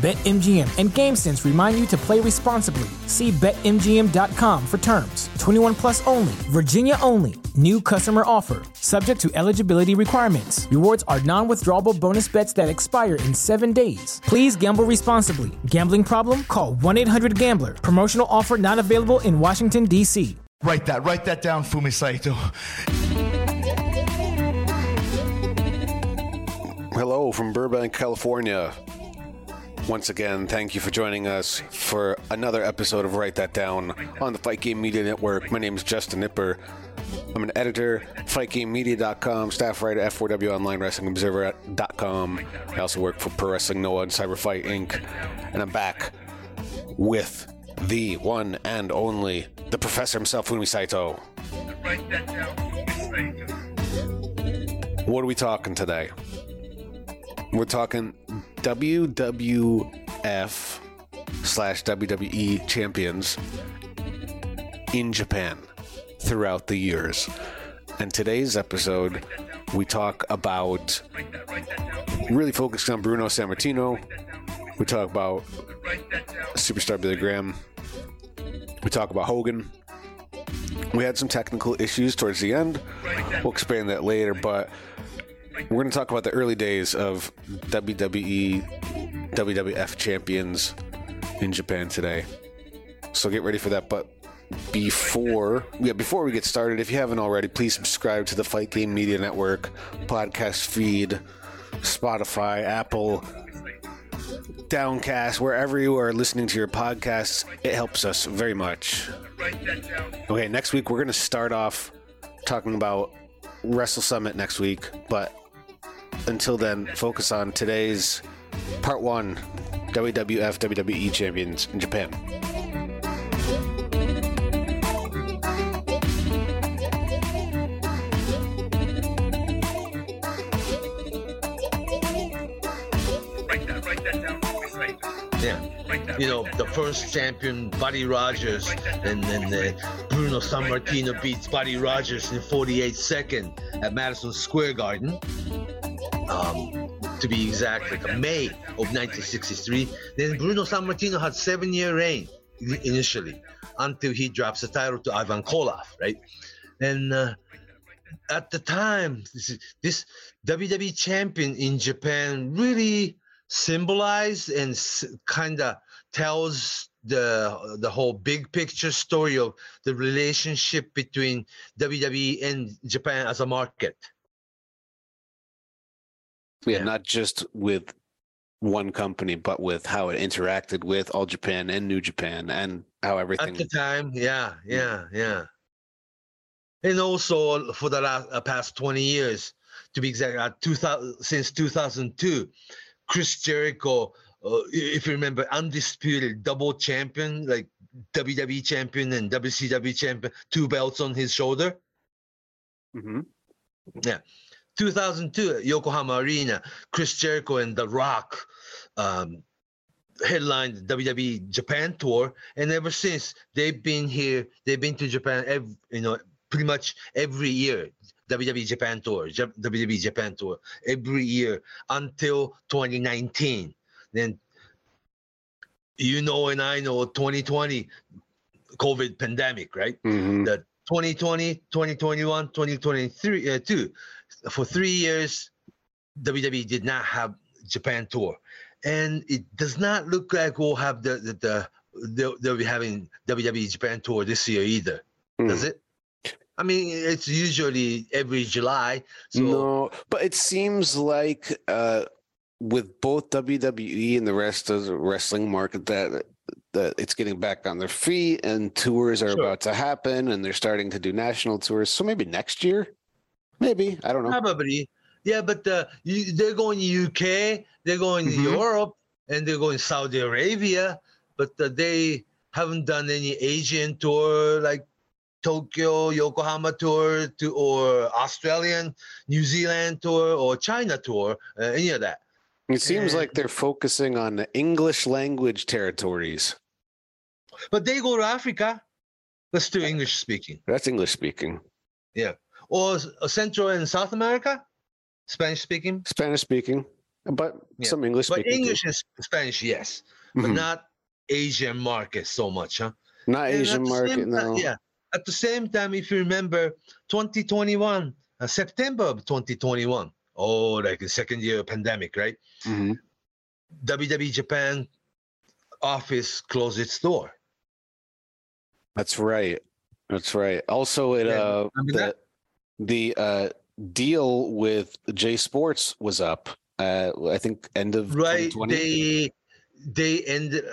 BetMGM and GameSense remind you to play responsibly. See BetMGM.com for terms. 21 plus only, Virginia only. New customer offer, subject to eligibility requirements. Rewards are non withdrawable bonus bets that expire in seven days. Please gamble responsibly. Gambling problem? Call 1 800 Gambler. Promotional offer not available in Washington, D.C. Write that. Write that down, Fumi Saito. Hello from Burbank, California. Once again, thank you for joining us for another episode of Write That Down on the Fight Game Media Network. My name is Justin Nipper. I'm an editor, FightGameMedia.com, staff writer, F4W Online Wrestling Observer.com. I also work for Pro Wrestling Noah and Cyberfight Inc. And I'm back with the one and only, the professor himself, Fumi Saito. What are we talking today? We're talking WWF slash WWE champions in Japan throughout the years. And today's episode, we talk about really focusing on Bruno Sammartino. We talk about Superstar Billy Graham. We talk about Hogan. We had some technical issues towards the end. We'll explain that later, but we're going to talk about the early days of WWE, WWF champions in Japan today. So get ready for that. But before, yeah, before we get started, if you haven't already, please subscribe to the Fight Game Media Network podcast feed, Spotify, Apple, Downcast, wherever you are listening to your podcasts. It helps us very much. Okay, next week we're going to start off talking about Wrestle Summit next week, but until then, focus on today's part one WWF WWE champions in Japan. Yeah. You know, the first champion, Buddy Rogers, and then the Bruno Sammartino beats Buddy Rogers in 48 seconds at Madison Square Garden. Um, to be exact, like May of 1963. Then Bruno Sammartino had seven-year reign initially until he drops the title to Ivan Koloff, right? And uh, at the time, this, this WWE champion in Japan really symbolized and s- kind of tells the the whole big picture story of the relationship between WWE and Japan as a market. Yeah, Yeah. not just with one company, but with how it interacted with All Japan and New Japan and how everything. At the time, yeah, yeah, yeah. And also for the last uh, past 20 years, to be exact, uh, 2000, since 2002, Chris Jericho, uh, if you remember, undisputed double champion, like WWE champion and WCW champion, two belts on his shoulder. Mhm. 2002 Yokohama Arena, Chris Jericho and The Rock um, headlined WWE Japan tour, and ever since they've been here, they've been to Japan, every, you know, pretty much every year. WWE Japan tour, WWE Japan tour, every year until 2019. Then, you know, and I know 2020, COVID pandemic, right? Mhm. the 2020, 2021, 2023, uh, two. For three years, WWE did not have Japan tour, and it does not look like we'll have the the, the they'll, they'll be having WWE Japan tour this year either. Does it? I mean, it's usually every July. So no, but it seems like uh, with both WWE and the rest of the wrestling market that the, it's getting back on their feet and tours are Sure. about to happen and they're starting to do national tours. So maybe next year, maybe I don't know. Probably. Yeah, but uh, you, they're going to UK, they're going to Mhm. Europe, and they're going to Saudi Arabia, but uh, they haven't done any Asian tour like Tokyo, Yokohama tour, to or Australian, New Zealand tour, or China tour, uh, any of that. It seems and- like they're focusing on English language territories. But they go to Africa. Let's do English speaking. That's English speaking. Yeah. Or uh, Central and South America, Spanish speaking. Spanish speaking, but Yeah, some English But speaking. too. English and Spanish, yes. But Mhm. not Asian market so much, huh? Not And Asian market, no. yeah. At the same time, if you remember, 2021, uh, September of 2021. Oh, like the second year of pandemic, right? Mhm. WWE Japan office closed its door. That's right. That's right. Also, it Yeah, uh the the uh deal with J Sports was up. Uh, I think end of Right. 2020. They they ended.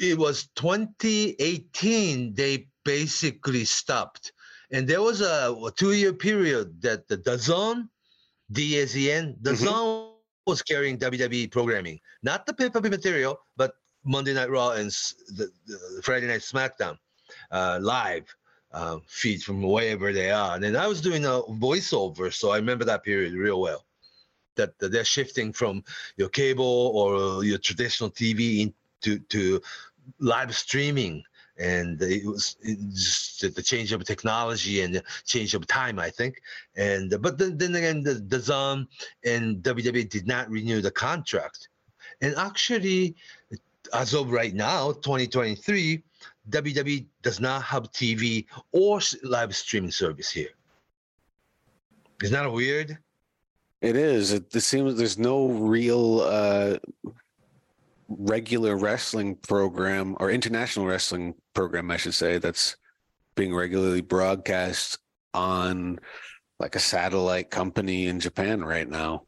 It was 2018. They basically stopped, and there was a, two-year period that the DAZN, D as the N, Mhm. DAZN was carrying WWE programming, not the pay-per-view material, but Monday Night Raw and s- the, the Friday Night SmackDown uh, live uh, feed from wherever they are. And I was doing a voiceover, so I remember that period real well. That, that they're shifting from your cable or your traditional TV into to live streaming. And it was it just the- change of technology and the change of time, I think. And but then, then again, the, the ZON and WWE did not renew the contract. And actually, as of right now, 2023, WWE does not have TV or live streaming service here. Isn't that weird? It is. It, it seems there's no real uh, regular wrestling program or international wrestling program, I should say, that's being regularly broadcast on like a satellite company in Japan right now.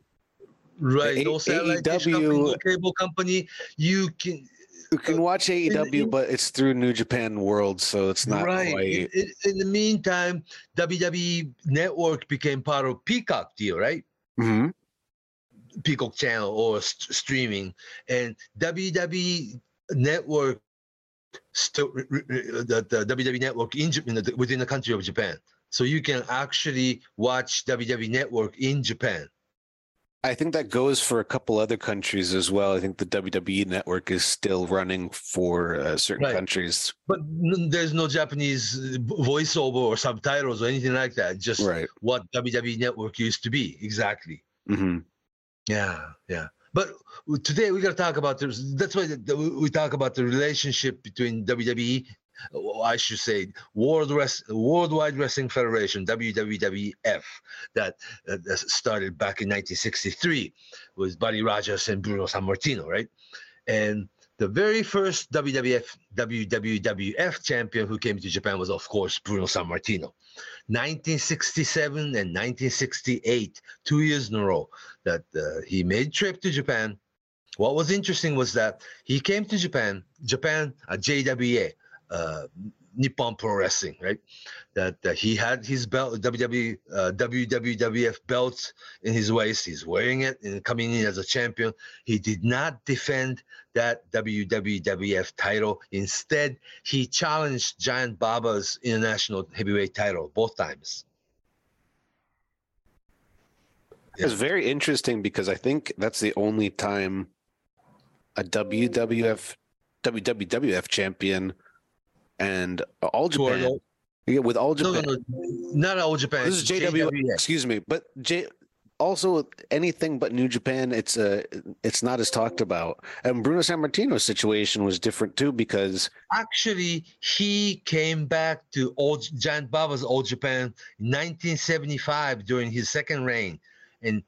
Right. A- no satellite AEW company, no cable company. You can You can watch AEW, in- but it's through New Japan World, so it's not right. In, quite. in, in the meantime, WWE Network became part of Peacock deal, right? Mhm. Peacock channel or st- streaming, and WWE Network still the, the WWE Network in, in the, within the country of Japan. So you can actually watch WWE Network in Japan. I think that goes for a couple other countries as well. I think the WWE network is still running for uh, certain Right. countries. But there's no Japanese voiceover or subtitles or anything like that. Just Right. what WWE Network used to be. Exactly. hmm Yeah, yeah. But today we're gonna talk about this. That's why we talk about the relationship between WWE. I should say World Rest, Worldwide Wrestling Federation (WWF) that, uh, started back in 1963 with Buddy Rogers and Bruno Sammartino, right? And the very first WWF WWF champion who came to Japan was, of course, Bruno Sammartino. 1967 and 1968, two years in a row that uh, he made trip to Japan. What was interesting was that he came to Japan, Japan, uh, JWA, uh, Nippon Pro Wrestling, right? That uh, he had his belt, WWE, uh, WWF belt in his waist. He's wearing it and coming in as a champion. He did not defend that WWF title. Instead, he challenged Giant Baba's international heavyweight title both times. It's very interesting because I think that's the only time a WWF WWF champion and all Japan all- yeah, with all Japan. no, no, not all Japan. This is JW. Excuse me, but J. Also, anything but New Japan, it's uh, it's not as talked about. And Bruno Sammartino's situation was different too because Actually, he came back to old Giant Baba's All Japan in 1975 during his second reign, and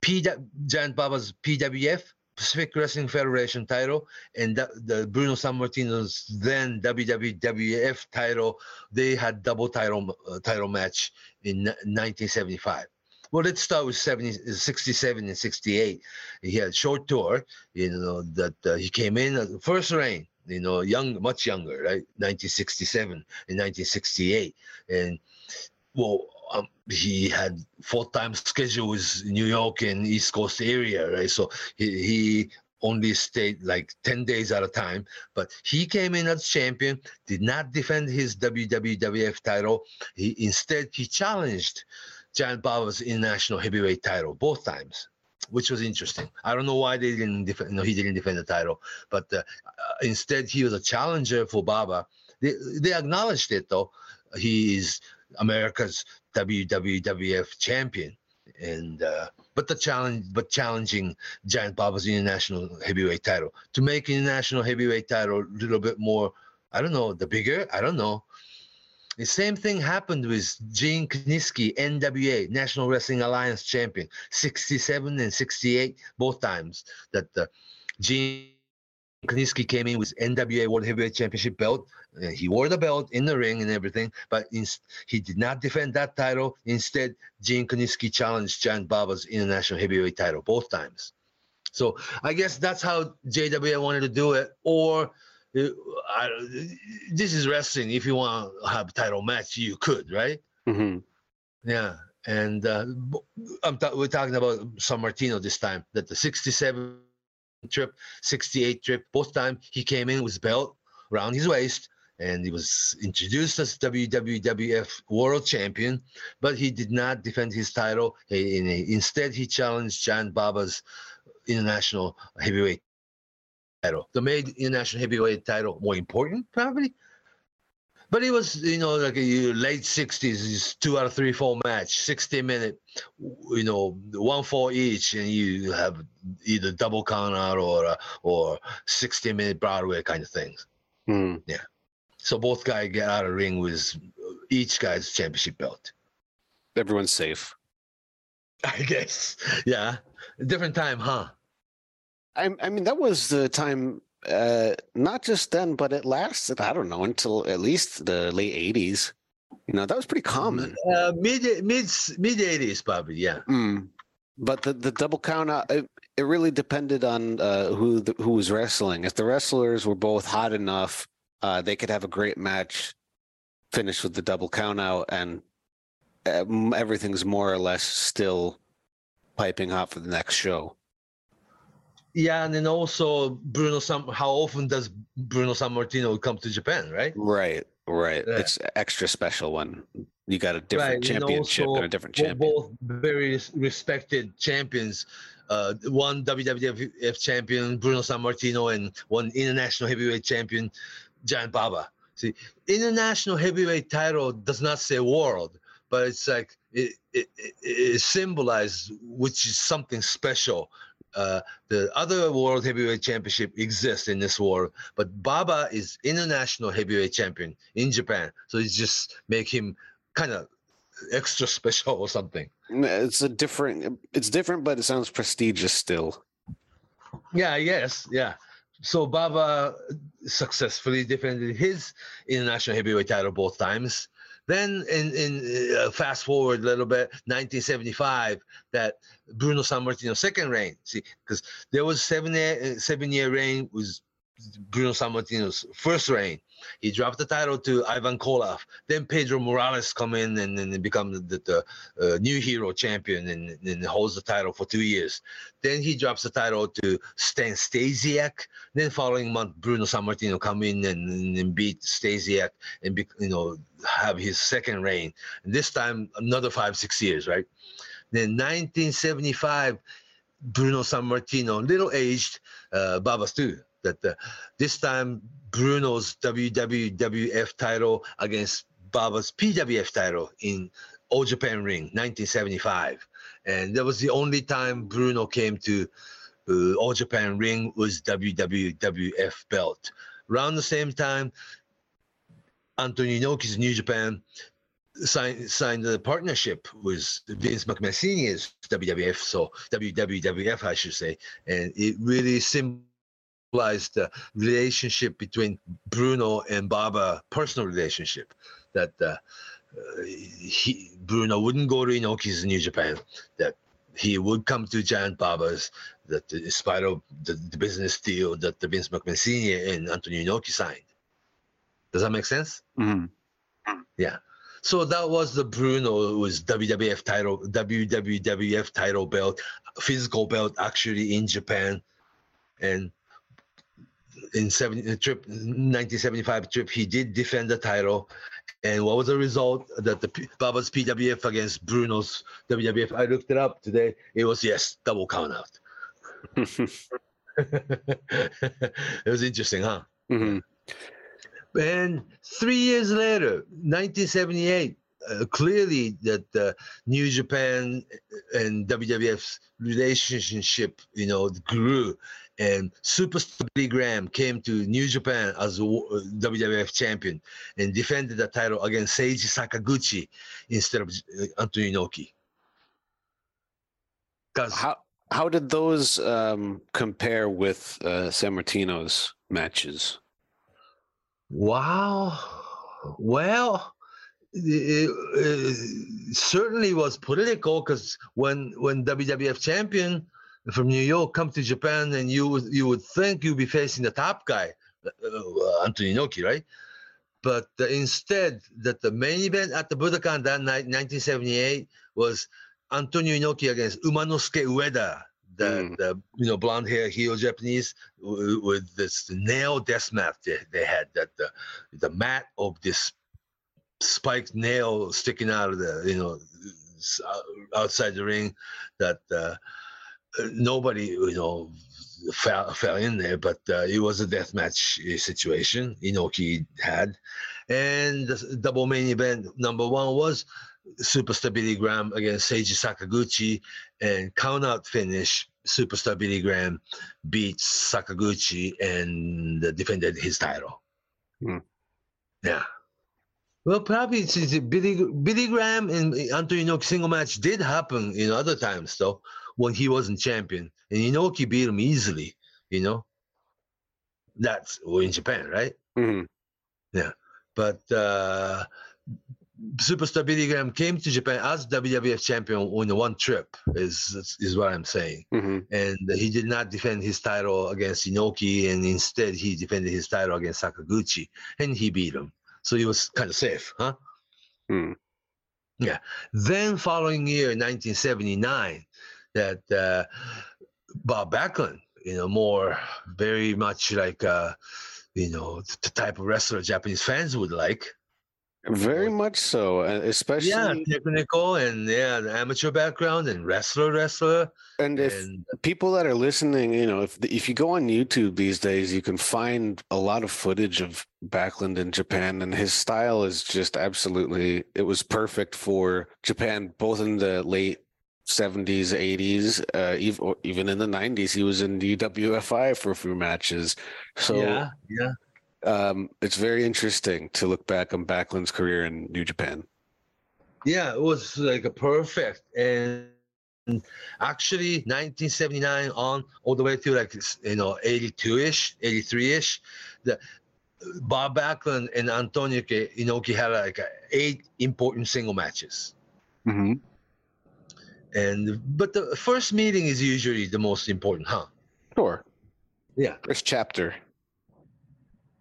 P Giant Baba's PWF Pacific Wrestling Federation title and the, Bruno Sammartino's then WWF title. They had double title uh, title match in 1975. Well, let's start with 70, 67 and 68. He had short tour, you know, that uh, he came in uh, first reign, you know, young, much younger, right? 1967 and 1968, and well, um, he had full-time schedules in New York and East Coast area, right? So he, he only stayed like 10 days at a time, but he came in as champion, did not defend his WWF title. He instead he challenged Giant Baba's international heavyweight title both times, which was interesting. I don't know why they didn't defend. No, he didn't defend the title, but uh, instead he was a challenger for Baba. They they acknowledged it though. He is America's WWF champion, and uh, but the challenge, but challenging Giant Baba's international heavyweight title to make international heavyweight title a little bit more. I don't know the bigger. I don't know. The same thing happened with Gene Kiniski, NWA National Wrestling Alliance champion, 67 and 68 both times. That uh, Gene Kiniski came in with NWA World Heavyweight Championship belt. Uh, he wore the belt in the ring and everything, but in, he did not defend that title. Instead, Gene Kiniski challenged Giant Baba's international heavyweight title both times. So I guess that's how JWA wanted to do it. Or uh, I, this is wrestling. If you want to have a title match, you could, right? hmm Yeah. And uh, I'm ta- we're talking about Sammartino this time. That the 67 trip, 68 trip, both time he came in with belt around his waist, and he was introduced as WWF World Champion, but he did not defend his title. Instead, he challenged Giant Baba's international heavyweight title. The made international heavyweight title more important, probably. But it was, you know, like a late 60s, it's two out of three, four match, 60 minute, you know, one for each, and you have either double count out or uh, or 60 minute Broadway kind of things. Yeah. So both guys get out of the ring with each guy's championship belt. Everyone's safe. I guess. Yeah. Different time, huh? I, I mean, that was the time, uh, not just then, but it lasted, I don't know, until at least the late 80s. You know, that was pretty common. Uh, mid mid mid 80s, probably. Yeah. Mm. But the, the double count out, it, it really depended on uh, who the, who was wrestling. If the wrestlers were both hot enough, uh, they could have a great match, finish with the double count out, and um, everything's more or less still piping hot for the next show. Yeah, and then also Bruno Sam. How often does Bruno Sammartino come to Japan? Right. Right, right. Yeah. It's extra special when you got a different Right, and championship also and a different champion. Both very respected champions. Uh, one WWF champion, Bruno Sammartino, and one international heavyweight champion, Giant Baba. See, international heavyweight title does not say world, but it's like it, it, it, it symbolizes which is something special. Uh, the other world heavyweight championship exists in this world, but Baba is international heavyweight champion in Japan. So it's just make him kind of extra special or something. It's a different. It's different, but it sounds prestigious still. Yeah, yes, yeah. So Baba successfully defended his international heavyweight title both times. Then, in in uh, fast forward a little bit, 1975, that Bruno Sammartino second reign. See, because there was seven year, seven year reign was Bruno Sammartino's first reign. He dropped the title to Ivan Koloff. Then Pedro Morales come in and then become the, the, uh, new hero champion and, and holds the title for two years. Then he drops the title to Stan Stasiak. Then following month, Bruno Sammartino come in and, and beat Stasiak and be, you know have his second reign. And this time another five six years, right? Then 1975, Bruno Sammartino, little aged, uh, Babas too. That uh, this time Bruno's WWF title against Baba's PWF title in All Japan Ring, 1975, and that was the only time Bruno came to uh, All Japan Ring was WWF belt. Around the same time, Antonio Inoki's New Japan signed signed a partnership with Vince McMahon Senior's WWF, so WWF I should say, and it really symbolized the relationship between Bruno and Baba, personal relationship that uh, he Bruno wouldn't go to Inoki's New Japan, that he would come to Giant Baba's. that in spite of the, the business deal that the Vince McMahon Sr. and Antonio Inoki signed. Does that make sense? hmm Yeah. So that was the Bruno it was WWF title, WWF title belt, physical belt actually in Japan, and in 70 the trip 1975 trip he did defend the title. And what was the result? That the Baba's PWF against Bruno's WWF. I looked it up today. It was yes, double count out. it was interesting, huh? hmm And three years later, 1978, uh, clearly that uh, New Japan and WWF's relationship, you know, grew. And Superstar Billy Graham came to New Japan as a uh, WWF champion and defended the title against Seiji Sakaguchi instead of uh, Antonio Inoki. Because How how did those um, compare with uh, Sammartino's matches? Wow. Well, it, it certainly was political because when when WWF champion from New York come to Japan, and you would you would think you'd be facing the top guy, uh, uh, Antonio Inoki, right? But uh, instead, that the main event at the Budokan that night, 1978, was Antonio Inoki against Umanosuke Ueda, the, Mm. the you know blonde hair heel Japanese w- with this nail death mat they, they had that the the mat of this spiked nail sticking out of the you know uh, outside the ring that uh, uh, nobody you know fell fell in there but uh, it was a death match uh, situation Inoki had and the double main event number one was Superstar Billy Graham against Seiji Sakaguchi and count out finish Superstar Billy Graham beats Sakaguchi and defended his title. Hmm. Yeah. Well, probably since Billy Billy Graham and Antonio Inoki single match did happen in other times though when he wasn't champion and Inoki beat him easily. You know, that's well, in Japan, right? hmm But uh, Superstar Billy Graham came to Japan as WWF champion on one trip. Is is what I'm saying. hmm And he did not defend his title against Inoki, and instead he defended his title against Sakaguchi, and he beat him. So he was kind of safe, huh? Hmm. Yeah. Then following year, 1979, that uh, Bob Backlund, you know, more very much like uh, you know the type of wrestler Japanese fans would like. Very much so, especially Yeah, technical and yeah, the amateur background and wrestler, wrestler, and if and people that are listening, you know, if if you go on YouTube these days, you can find a lot of footage of Backlund in Japan, and his style is just absolutely. It was perfect for Japan, both in the late seventies, eighties, uh, even even in the nineties. He was in the UWFI for a few matches, so yeah, yeah. um, it's very interesting to look back on Backlund's career in New Japan. Yeah, it was like a perfect and actually 1979 on all the way to like you know 82ish, 83ish. The Bob Backlund and Antonio Inoki had like eight important single matches. Mm-hmm. And but the first meeting is usually the most important, huh? Sure. Yeah. First chapter.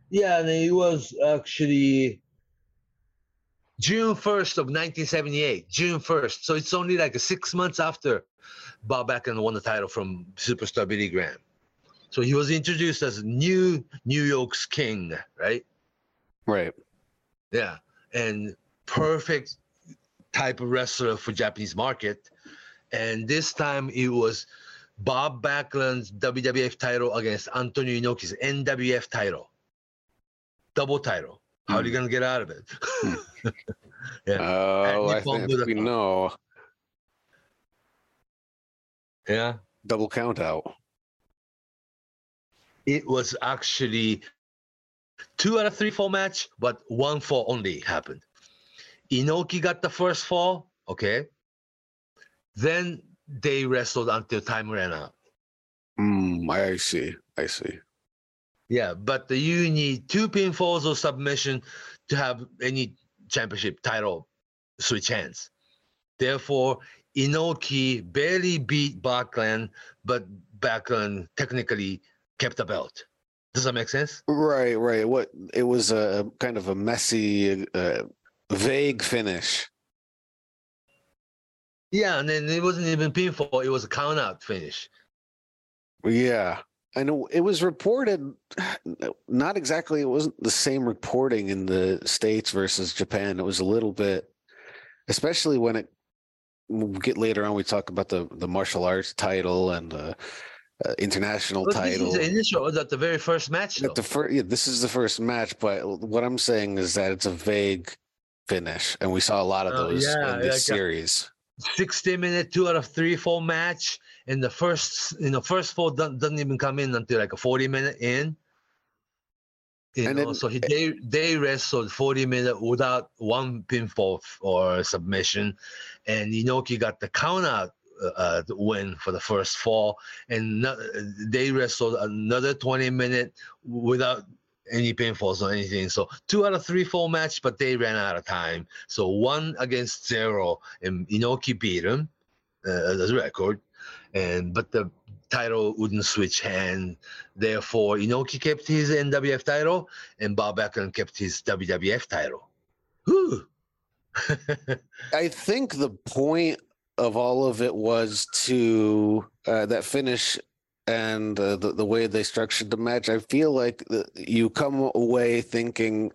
Yeah, and it was actually June 1st of 1978. June 1st. So it's only like six months after Bob Backlund won the title from Superstar Billy Graham. So he was introduced as new New York's king, right? Right. Yeah. And perfect type of wrestler for Japanese market. And this time it was Bob Backlund's WWF title against Antonio Inoki's NWF title. Double title. How are you hmm. gonna get out of it? Yeah. Oh, I think we know. yeah. Double count out. It was actually two out of three fall match, but one fall only happened. Inoki got the first fall, okay. Then they wrestled until time ran out. Mm, I see. I see. Yeah, but the, you need two pinfalls or submission to have any championship title switch hands. Therefore, Inoki barely beat Backlund, but Backlund technically kept the belt. Does that make sense? Right, right. What it was a kind of a messy, uh, vague finish. Yeah, and then it wasn't even pinfall; it was a count out finish. Yeah, and it, it was reported, not exactly. It wasn't the same reporting in the states versus Japan. It was a little bit, especially when it. We'll get later on. We talk about the the martial arts title and the uh, international title. This is the initial, that the very first match. At the first, yeah, this is the first match, but what I'm saying is that it's a vague finish, and we saw a lot of Oh, those yeah, in this like series. 60 minute two out of three fall match and the first you know first fall doesn't, doesn't even come in until like a 40 minute in. You And know then- so he, they they wrestled 40 minutes without one pinfall or submission. And inoki got the count out uh, uh, win for the first fall and they wrestled another 20 minute without any pinfalls or anything. So two out of three full match, but they ran out of time. So one against zero, and Inoki beat him uh, a record, and but the title wouldn't switch hand. Therefore, Inoki kept his NWF title, and Bob Backlund kept his WWF title. Whew. I think the point of all of it was to uh, that finish and uh, the the way they structured the match. I feel like the, you come away thinking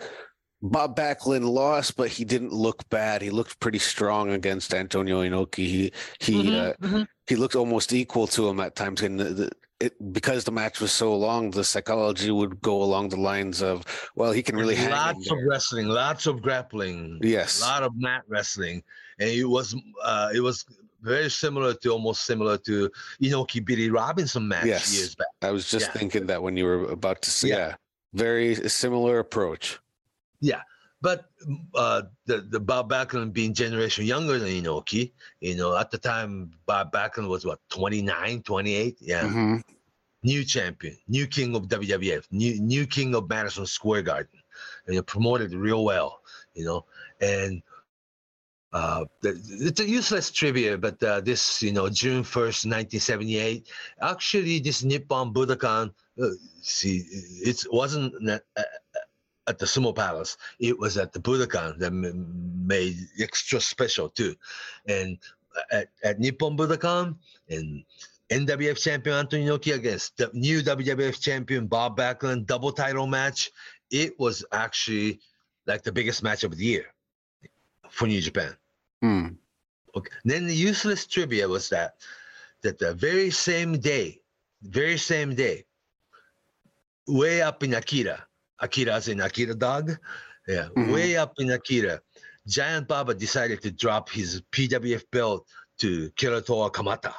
Bob Backlund lost, but he didn't look bad. He looked pretty strong against Antonio Inoki. He he Mhm, uh, mhm. he looked almost equal to him at times. And the, the, it, because the match was so long, the psychology would go along the lines of, well, he can really hang. lots of wrestling, lots of grappling. Yes. a lot of mat wrestling, and it was uh, it was very similar to almost similar to Inoki Billy Robinson match Yes. years back. I was just Yeah. thinking that when you were about to say, Yeah. yeah, very similar approach. Yeah, but uh, the the Bob Backlund being generation younger than Inoki, you know, at the time Bob Backlund was what 29, 28, yeah, Mhm. new champion, new king of WWF, new new king of Madison Square Garden, and you promoted real well, you know, and. Uh, it's a useless trivia, but uh, this, you know, June 1st, 1978, actually, this Nippon Budokan, uh, see, it wasn't uh, at the Sumo Palace. It was at the Budokan that made extra special too. And at, at Nippon Budokan and NWF champion Antonio Inoki against the new WWF champion Bob Backlund double title match. It was actually like the biggest match of the year for New Japan. Hmm. Okay. Then the useless trivia was that that the very same day, very same day, way up in Akita, Akita as in Akita dog, yeah, Mhm. way up in Akita, Giant Baba decided to drop his PWF belt to Killer Tor Kamata.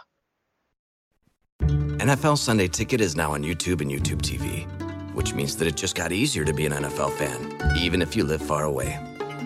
NFL Sunday Ticket is now on YouTube and YouTube TV, which means that it just got easier to be an NFL fan, even if you live far away.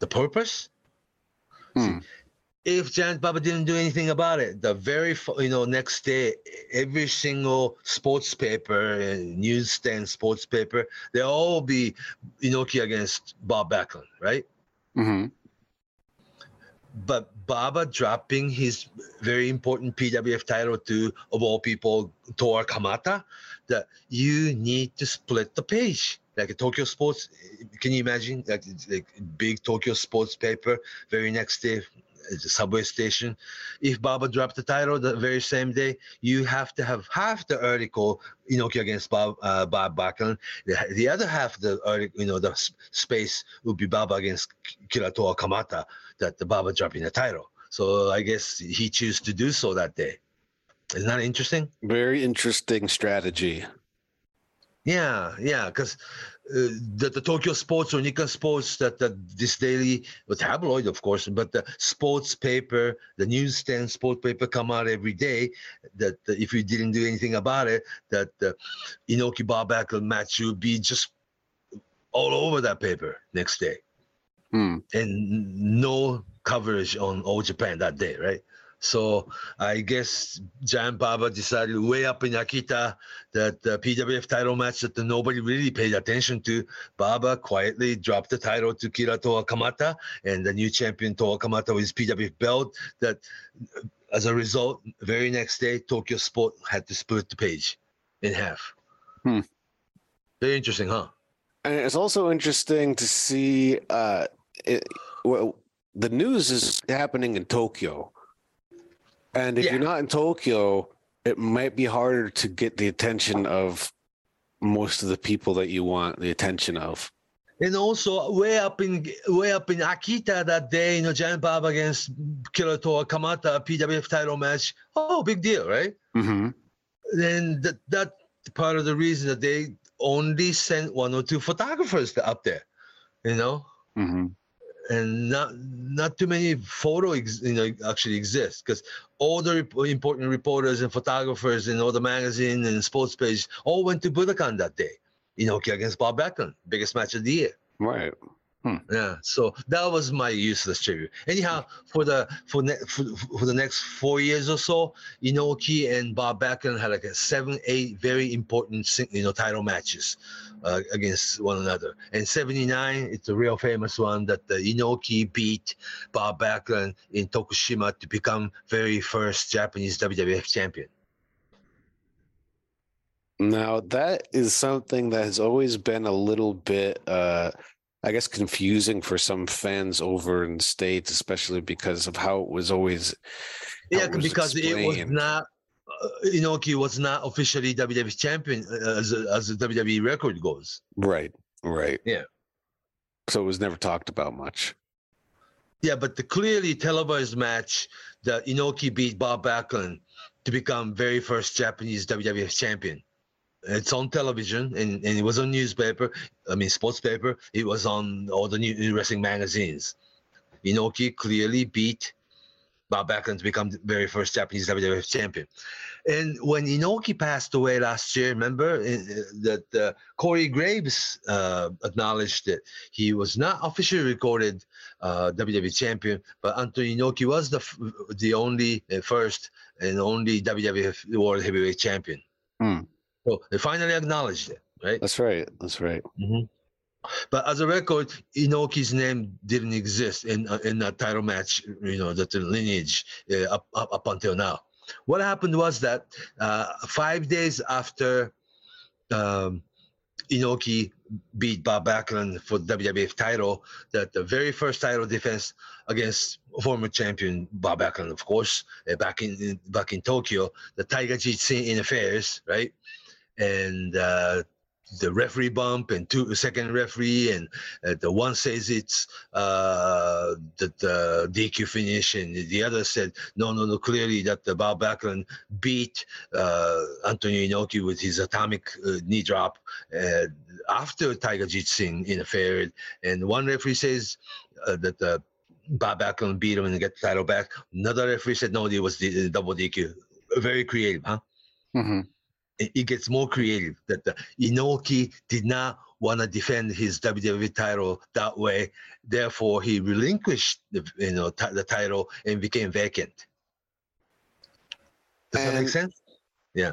The purpose? Hmm. If Giant Baba didn't do anything about it, the very you know next day, every single sports paper and newsstand sports paper, they all be Inoki against Bob Backlund, right? Mm-hmm. but Baba dropping his very important PWF title to, of all people, Tor Kamata, that you need to split the page. Like a Tokyo Sports, can you imagine? Like, like big Tokyo Sports paper, very next day, the subway station. If Baba dropped the title the very same day, you have to have half the article Inoki against Bob uh, Bob Backlund. The, the other half the article, you know, the space would be Baba against Killer Tor Kamata that the Baba dropping the title. So I guess he chose to do so that day. Isn't that interesting? Very interesting strategy. Yeah, yeah, because uh, the, the Tokyo Sports or Nikkan Sports, that, that this daily tabloid, of course, but the sports paper, the newsstand sport paper come out every day. That uh, if you didn't do anything about it, that the Inoki Bob match would be just all over that paper next day, Hmm. and no coverage on All Japan that day, right? So I guess Giant Baba decided way up in Akita that the PWF title match that nobody really paid attention to. Baba quietly dropped the title to Killer Tor Kamata and the new champion Tor Kamata with his PWF belt. That as a result, very next day, Tokyo Sport had to split the page in half. Hmm. Very interesting, huh? And it's also interesting to see uh, it, well, the news is happening in Tokyo. And if Yeah. you're not in Tokyo, it might be harder to get the attention of most of the people that you want the attention of. And also way up in way up in Akita that day, you know, Giant Baba against Killer Tor Kamata PWF title match. Oh, big deal, right? Mm-hmm. Then that that part of the reason that they only sent one or two photographers up there, you know, Mm-hmm. And not not too many photo ex, you know actually exist because all the rep- important reporters and photographers and all the magazine and sports page all went to Budokan that day. You know, against Bob Backlund, biggest match of the year. Right. Yeah, so that was my useless tribute. Anyhow, for the for ne- for, for the next four years or so, Inoki and Bob Backlund had like a seven, eight very important you know title matches uh, against one another. And '79, it's a real famous one that the Inoki beat Bob Backlund in Tokushima to become very first Japanese WWF champion. Now that is something that has always been a little bit, uh, I guess, confusing for some fans over in the states, especially because of how it was always. Yeah, it was because it was not. Uh, Inoki was not officially WWE champion uh, as a, as the WWE record goes. right, right. Yeah. So it was never talked about much. Yeah, but the clearly televised match that Inoki beat Bob Backlund to become very first Japanese WWF champion. It's on television and, and it was on newspaper. I mean, sports paper. It was on all the new wrestling magazines. Inoki clearly beat Bob Backlund to become the very first Japanese WWF champion. And when Inoki passed away last year, remember uh, that uh, Corey Graves uh, acknowledged that he was not officially recorded uh, WWE champion, but Antonio Inoki was the the only uh, first and only WWF World Heavyweight Champion. Hmm. So they finally acknowledged it, right? That's right. That's right. But as a record, Inoki's name didn't exist in uh, in that title match. You know, that the lineage uh, up, up up until now. What happened was that uh, five days after um, Inoki beat Bob Backlund for the WWF title, that the very first title defense against former champion Bob Backlund, of course, uh, back in, in back in Tokyo, the Tiger Jeet Singh affairs, right? And uh, the referee bump and two second referee and uh, the one says it's uh the, the DQ finish and the other said no no no clearly that the Bob Backlund beat uh Antonio Inoki with his atomic uh, knee drop uh, after Tiger Jitsu interfered. And one referee says uh, that the Bob Backlund beat him and get the title back. Another referee said no it was the, the double DQ very creative huh? Mm-hmm. It, gets more creative that the Inoki did not want to defend his WWE title that way. Therefore, he relinquished the you know ti- the title and became vacant. Does that make sense? Yeah.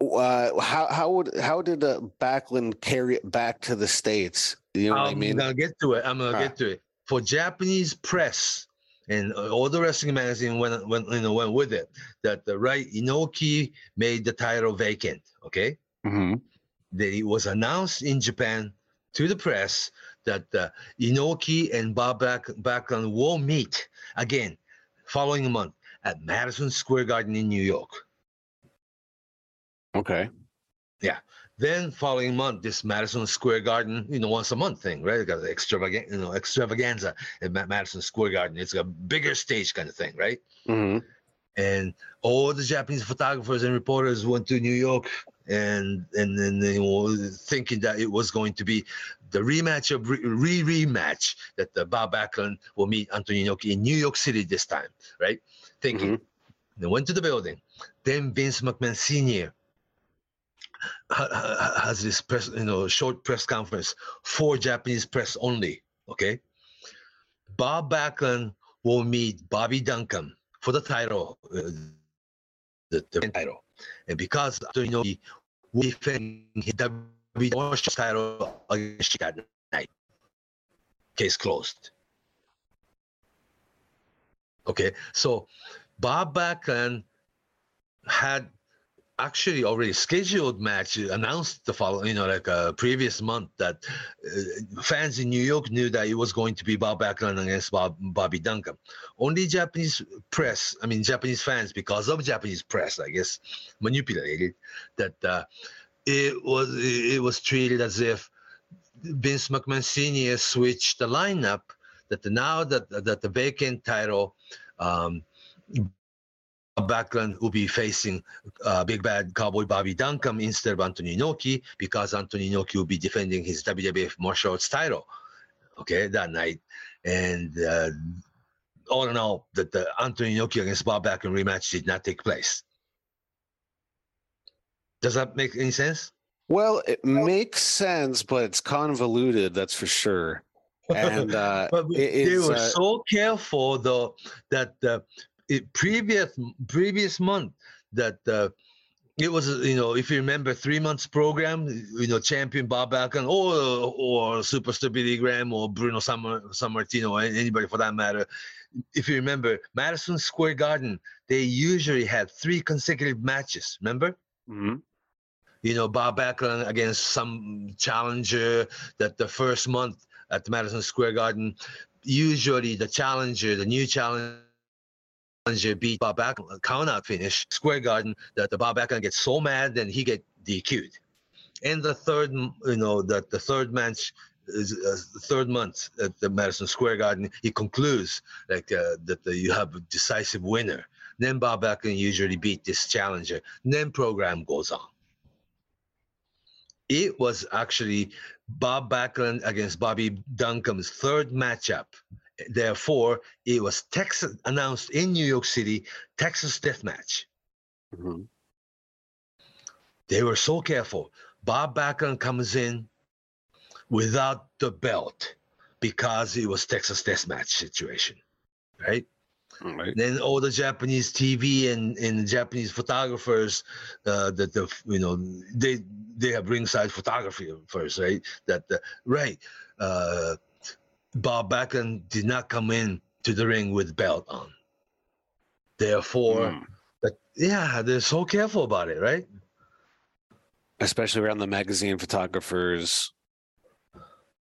Uh, how how would how did uh, Backlund carry it back to the states? You know what I I'm mean? gonna get to it. I'm gonna Ah. get to it. For Japanese press and all the wrestling magazine went, went you know went with it that the right Inoki made the title vacant. Okay. hmm that it was announced in Japan to the press that uh, Inoki and Bob Back- Backlund will meet again following the month at Madison Square Garden in New York. Okay. Then following month, this Madison Square Garden, you know, once a month thing, right? Got the extravaganza, you know, extravaganza at Ma- Madison Square Garden. It's a bigger stage kind of thing, right? hmm and all the Japanese photographers and reporters went to New York and and then they were thinking that it was going to be the rematch of re rematch that the Bob Backlund will meet Antonio Inoki in New York City this time, right? Thinking they went to the building. Then Vince McMahon Sr. ha- ha- has this press, you know, short press conference for Japanese press only. Okay, Bob Backlund will meet Bobby Duncum for the title, uh, the, the title, and because you know he will defend his WWE title against that night. Case closed. Okay, so Bob Backlund had actually already scheduled match announced the following, you know, like a previous month that uh, fans in New York knew that it was going to be Bob Backlund against Bob, Bobby Duncum. Only Japanese press, I mean Japanese fans, because of Japanese press, I guess, manipulated that uh, it was it was treated as if Vince McMahon Sr. switched the lineup. That the, now that that the vacant title. Um, Backlund will be facing uh, Big Bad Cowboy Bobby Duncum instead of Antonio Inoki because Antonio Inoki will be defending his WWF martial arts title. Okay, that night, and uh, all in all, that the Antonio Inoki against Bob Backlund rematch did not take place. Does that make any sense? Well, it makes sense, but it's convoluted. That's for sure. And uh, but they were uh, so careful though that the it, previous previous month that uh, it was you know if you remember three months program you know champion Bob Backlund or or Superstar Billy Graham or Bruno Sammartino or anybody for that matter. If you remember Madison Square Garden they usually had three consecutive matches remember? Mhm. you know, Bob Backlund against some challenger that the first month at the Madison Square Garden, usually the challenger, the new challenger beat Bob Backlund, count out finish, Square Garden, that the Bob Backlund gets so mad, then he get DQ'd. And the third, you know, that the third match is uh, third month at the Madison Square Garden, he concludes like uh, that the, you have a decisive winner. Then Bob Backlund usually beat this challenger. Then program goes on it was actually Bob Backlund against Bobby Duncum's third matchup. Therefore, it was Texas announced in New York City, Texas Death Match. Mhm. They were so careful. Bob Backlund comes in without the belt because it was Texas Death Match situation, right? Right. then all the Japanese TV and, and Japanese photographers, uh, that the you know they they have ringside photography first, right? That the, right, uh, Bob Backlund did not come in to the ring with belt on. Therefore, Mm. but yeah, they're so careful about it, right? Especially around the magazine photographers.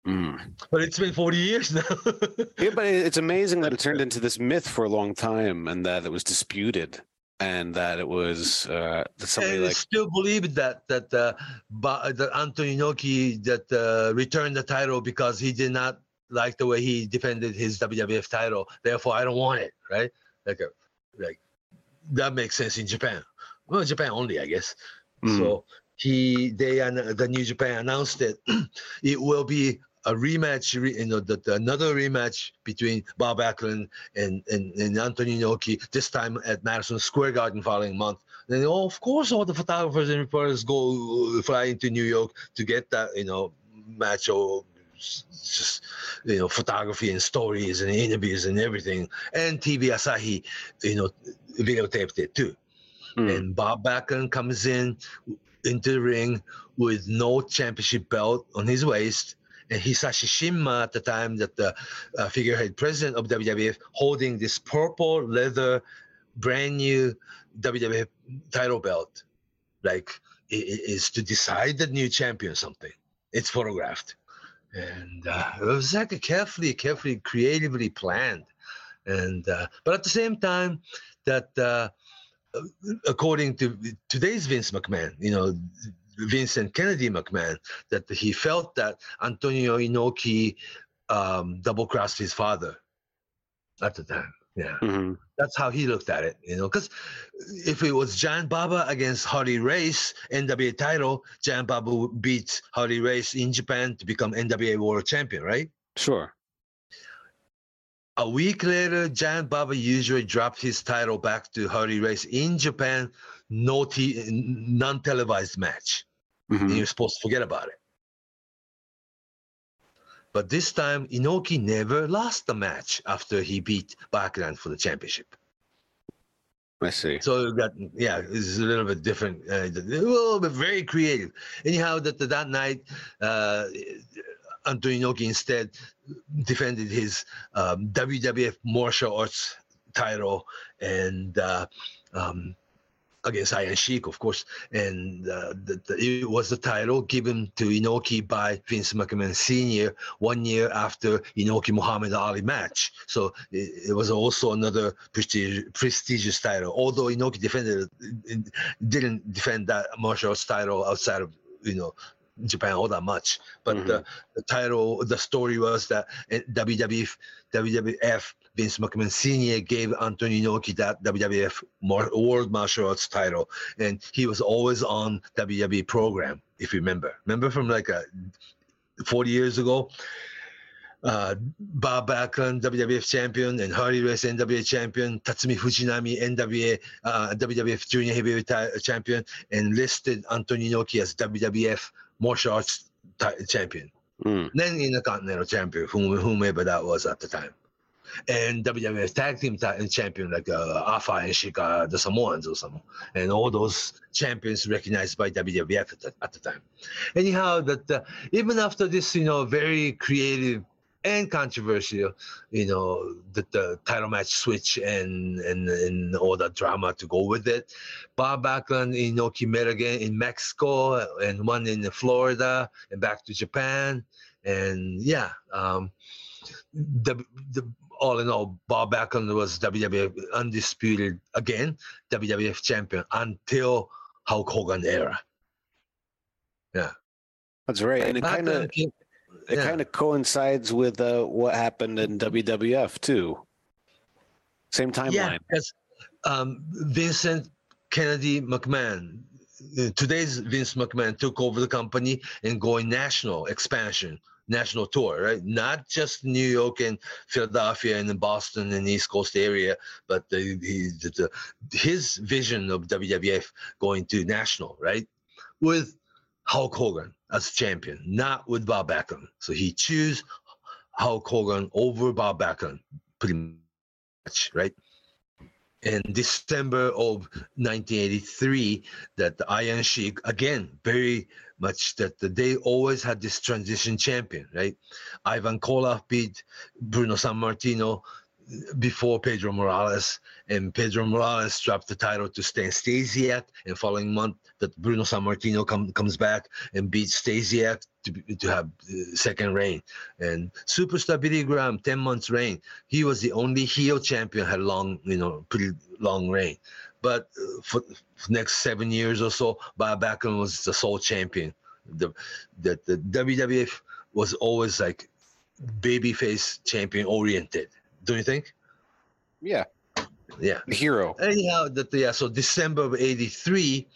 Mm. But it's been forty years now. Yeah, but it's amazing that it turned into this myth for a long time, and that it was disputed, and that it was uh, that somebody like still believe that that uh, ba- that that uh, returned the title because he did not like the way he defended his WWF title. Therefore, I don't want it. Right? Like a, like that makes sense in Japan. Well, Japan only, I guess. Mm. So he they and the New Japan announced that it will be a rematch, you know, the, the- another rematch between Bob Backlund and, and and Antonio Inoki. This time at Madison Square Garden following month. Then, oh, of course, all the photographers and reporters go fly into New York to get that, you know, match or just, you know, photography and stories and interviews and everything. And TV Asahi, you know, videotaped it too. Mm. And Bob Backlund comes in into the ring with no championship belt on his waist. And Hisashi Shinma at the time that the uh, figurehead president of WWF holding this purple leather brand new WWF title belt, like i- i- is to decide the new champion or something. It's photographed, and uh, it was like carefully, carefully, creatively planned. And uh, but at the same time, that uh, according to today's Vince McMahon, you know, Vincent Kennedy McMahon, that he felt that Antonio Inoki um, double crossed his father at the time. Yeah, hmm that's how he looked at it, you know. Because if it was Giant Baba against Harley Race NWA title, Giant Baba beats Harley Race in Japan to become NWA World Champion, right? Sure. A week later, Giant Baba usually dropped his title back to Harley Race in Japan, no t- non-televised match. Mhm. and you're supposed to forget about it. But this time, Inoki never lost the match after he beat Backlund for the championship. I see. So got yeah, it's a little bit different, uh, a little bit very creative. Anyhow, that that night, uh, Antonio Inoki instead defended his um, WWF martial arts title and uh, um, against Iron Sheik, of course. And uh, the, the, it was the title given to Inoki by Vince McMahon Sr. one year after Inoki Muhammad Ali match. So it, it was also another prestige, prestigious title. Although Inoki defended, didn't defend that martial arts title outside of you know Japan all that much. But the, the title, the story was that eh, WWF, WWF Vince McMahon Sr. gave Antonio Inoki that WWF World Martial Arts title, and he was always on WWE program. If you remember, remember from like a 40 years ago. Uh, Bob Backlund, WWF champion, and Harley Race NWA champion, Tatsumi Fujinami, NWA, uh, WWF Junior Heavyweight champion, and listed Antonio Inoki as WWF Martial Arts ti- champion. Mm. Then Continental champion, whom, whomever that was at the time. And WWF Tag Team champion, like uh, Afa and Sika, the Samoans or something. And all those champions recognized by WWF at the, at the time. Anyhow, that uh, even after this, you know, very creative and controversial, you know, the, the title match switch and, and and all the drama to go with it. Bob Backlund, Inoki met again in Mexico and one in Florida and back to Japan. And yeah, um, the, the all in all, Bob Backlund was WWF undisputed again, WWF champion until Hulk Hogan era. Yeah, that's right. And it kind of it yeah. kind of coincides with uh, what happened in WWF too. Same timeline. Yeah, because um, Vincent Kennedy McMahon, today's Vince McMahon took over the company and going national expansion, national tour, right? Not just New York and Philadelphia and Boston and East Coast area, but the, the, the, his vision of WWF going to national, right? With Hulk Hogan as champion, not with Bob Backlund. So he chose Hulk Hogan over Bob Backlund, pretty much, right? In December of 1983, that the Iron Sheik again very much that they always had this transition champion, right? Ivan Koloff beat Bruno Sammartino before Pedro Morales, and Pedro Morales dropped the title to Stan Stasiak. And following month, that Bruno Sammartino come, comes back and beats Stasiak to, to have uh, second reign. And Superstar Billy Graham, 10 months reign. He was the only heel champion had long, you know, pretty long reign. But uh, for, next seven years or so, Bob Backlund was the sole champion. The, the, the WWF was always like babyface champion oriented. Don't you think? Yeah. Yeah. The hero. Anyhow, that yeah. So December of '83,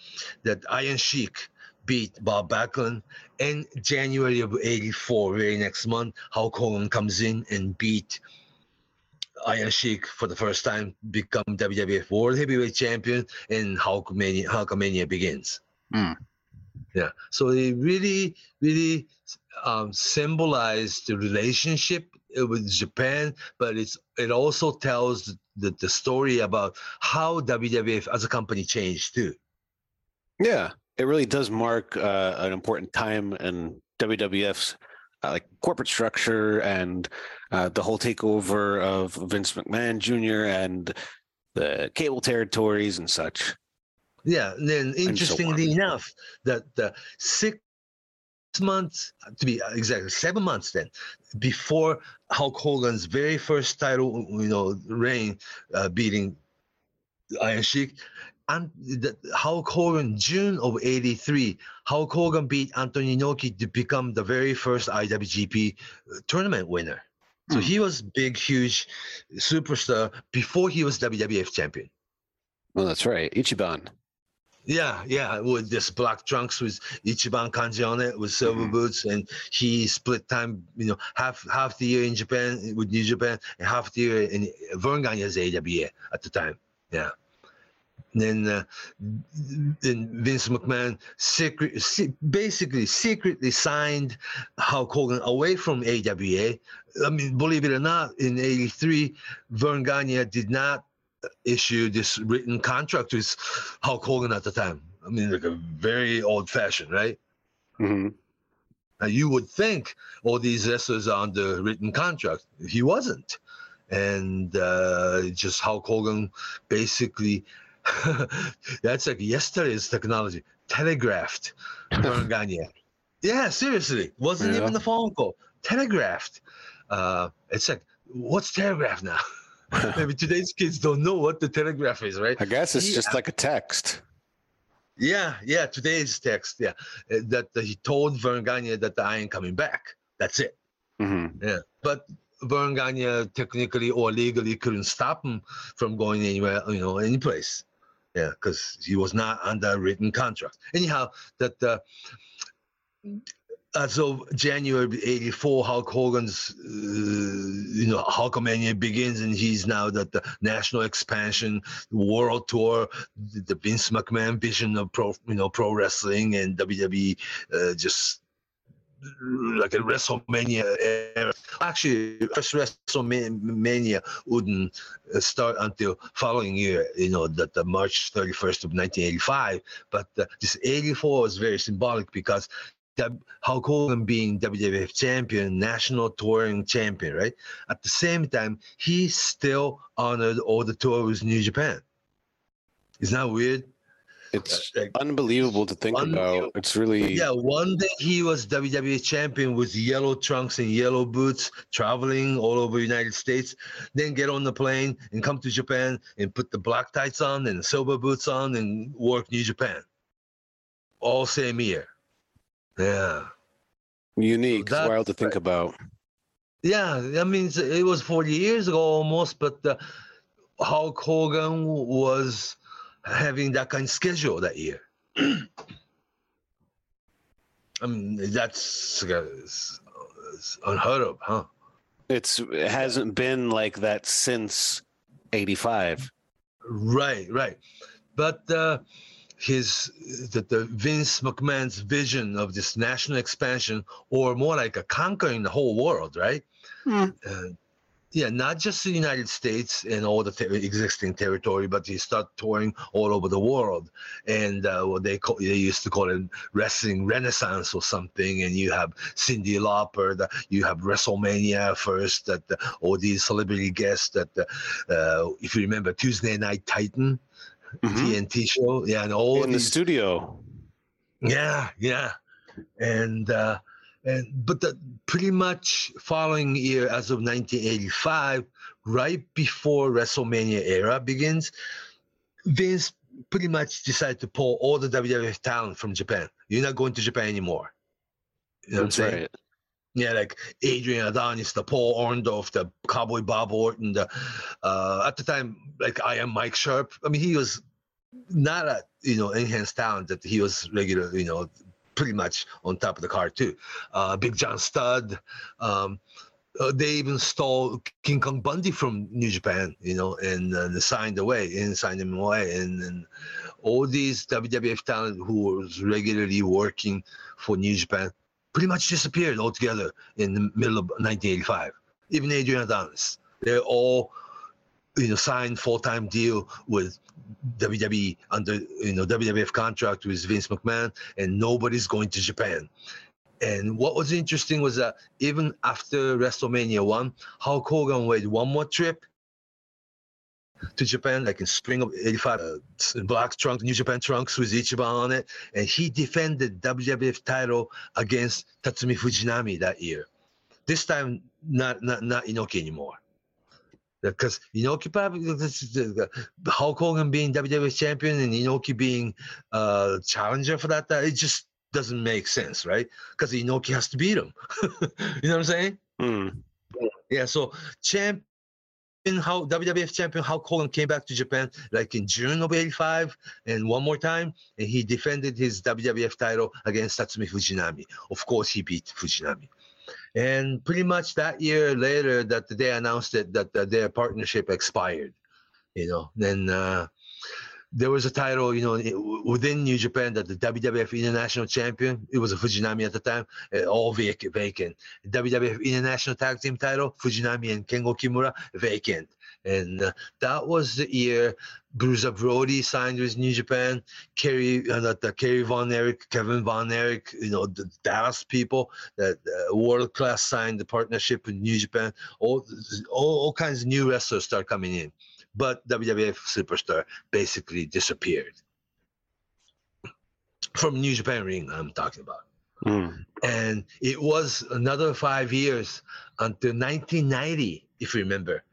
that Iron Sheik beat Bob Backlund, and January of '84, very next month, Hulk Hogan comes in and beat Iron Sheik for the first time, become WWF World Heavyweight Champion, and Hulkamania, Hulkamania begins. Hmm. Yeah. So they really, really um, symbolize the relationship uh, with Japan, but it's it also tells the, the story about how WWF as a company changed too. Yeah, it really does mark uh, an important time in WWF's uh, like corporate structure and uh, the whole takeover of Vince McMahon Jr. and the cable territories and such. Yeah, and then so interestingly enough, that the six months, to be exactly seven months then, before Hulk Hogan's very first title, you know, reign, uh, beating Iron Sheik, and the, Hulk Hogan, June of '83, Hulk Hogan beat Antonio Inoki to become the very first IWGP uh, tournament winner. So he was big, huge superstar before he was WWF champion. Well, that's right. Ichiban. Yeah, yeah, with this black trunks with Ichiban kanji on it, with silver boots, and he split time, you know, half half the year in Japan with New Japan, and half the year in Verne Gagne's AWA at the time. Yeah. And then, uh, then Vince McMahon secret, se- basically secretly signed Hulk Hogan away from AWA. I mean, believe it or not, in '83, Verne Gagne did not issue this written contract with Hulk Hogan at the time. I mean, like a very old fashioned, right? hmm Now, you would think all these wrestlers are under written contract. He wasn't. And uh, just Hulk Hogan basically, that's like yesterday's technology, telegraphed Gagne. Yeah, seriously. Wasn't Yeah. even the phone call. Telegraphed. Uh, it's like, what's telegraph now? Maybe today's kids don't know what the telegraph is, right? I guess it's He- just like a text. Yeah, yeah. Today's text, yeah, uh, that uh, he told Verne Gagne that I ain't coming back. That's it. hmm Yeah, but Verne Gagne technically or legally couldn't stop him from going anywhere, you know, any place. Yeah, because he was not under written contract. Anyhow, that uh, as of January '84, Hulk Hogan's, uh, you know, Hulkamania begins, and he's now that the national expansion, world tour, the, the Vince McMahon vision of pro, you know, pro wrestling and WWE, uh, just like a WrestleMania era. Actually, first WrestleMania wouldn't uh, start until following year, you know, that the March 31st of 1985. But uh, this 84 is very symbolic because Hulk Hogan being WWF champion, national touring champion, right? At the same time, he still honored all the tours New Japan. Isn't that weird? It's Like, unbelievable to think about. It's really Yeah, one day he was WWE champion with yellow trunks and yellow boots, traveling all over the United States. Then get on the plane and come to Japan and put the black tights on and silver boots on and work New Japan. All same year. Yeah. unique. It's wild to think about. Yeah, I mean, it was 40 years ago almost, but uh, Hulk Hogan was having that kind of schedule that year. I mean, that's uh, it's- it's unheard of, huh? It's it hasn't been like that since '85. Right, right. But uh, his the, the Vince McMahon's vision of this national expansion, or more like a conquering the whole world, right? Uh, yeah, not just the United States and all the ter- existing territory, but you start touring all over the world, and uh, what they call they used to call it wrestling renaissance or something. And you have Cyndi Lauper, the, you have WrestleMania first, that uh, all these celebrity guests that, uh, uh, if you remember Tuesday Night Titan, Mhm. TNT show, yeah, and all In the studio. yeah, yeah, and uh, and but the pretty much following year, as of 1985, right before WrestleMania era begins, Vince pretty much decided to pull all the WWF talent from Japan. You're not going to Japan anymore. You know That's what I'm saying? right. Yeah, like Adrian Adonis, the Paul Orndorff, the Cowboy Bob Orton, the uh, at the time, like Iron Mike Sharpe. I mean, he was not a you know enhanced talent that he was regular, you know, pretty much on top of the card too. Uh, Big John Studd. Um, uh, they even stole King Kong Bundy from New Japan, you know, and uh, signed away and signed him away, and, and all these WWF talent who was regularly working for New Japan pretty much disappeared altogether in the middle of 1985. Even Adrian Adonis, they're all, you know, signed full-time deal with WWE under you know WWF contract with Vince McMahon, and nobody's going to Japan. And what was interesting was that even after WrestleMania one, Hulk Hogan made one more trip to Japan, like in spring of '85, uh, black trunk, New Japan trunks with Ichiban on it, and he defended WWF title against Tatsumi Fujinami that year. This time, not not not Inoki anymore. Because Inoki probably this is the- the Hulk Hogan being WWF champion and Inoki being uh challenger for that, that it just doesn't make sense, right? Because Inoki has to beat him. you know what I'm saying? Hmm. Yeah, so champion how WWF champion Hulk Hogan came back to Japan like in June of '85, and one more time, and he defended his WWF title against Tatsumi Fujinami. Of course, he beat Fujinami, and pretty much that year later, that they announced that that, that their partnership expired. You know, then. Uh, there was a title, you know, within New Japan that the WWF International Champion, it was a Fujinami at the time, uh, all vac- vacant. WWF International Tag Team title, Fujinami and Kengo Kimura, vacant. And uh, that was the year Bruiser Brody signed with New Japan, Kerry, uh, the, the Kerry Von Erich, Kevin Von Erich, you know, the Dallas people, that uh, world class signed the partnership with New Japan. All, all, all kinds of new wrestlers start coming in. But WWF Superstar basically disappeared from New Japan Ring. I'm talking about Hmm. and it was another five years until 1990, if you remember,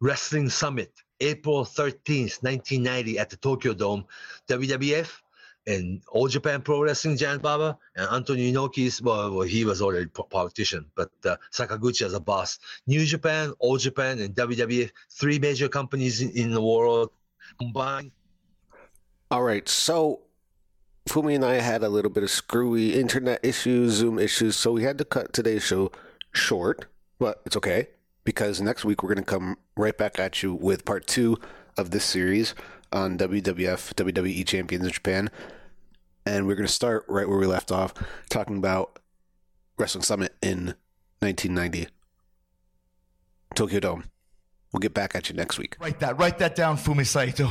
Wrestling Summit, April 13th, 1990, at the Tokyo Dome, WWF and All Japan Pro Wrestling, Giant Baba, and Antonio Inoki's, well, well he was already politician, but uh, Sakaguchi as a boss. New Japan, All Japan, and WWF, three major companies in, in the world combined. All right, so Fumi and I had a little bit of screwy internet issues, Zoom issues, so we had to cut today's show short, but it's okay because next week we're going to come right back at you with part two of this series on WWF WWE Champions in Japan, and we're going to start right where we left off, talking about Wrestling Summit in 1990, Tokyo Dome. We'll get back at you next week. Write that. Write that down, Fumi Saito.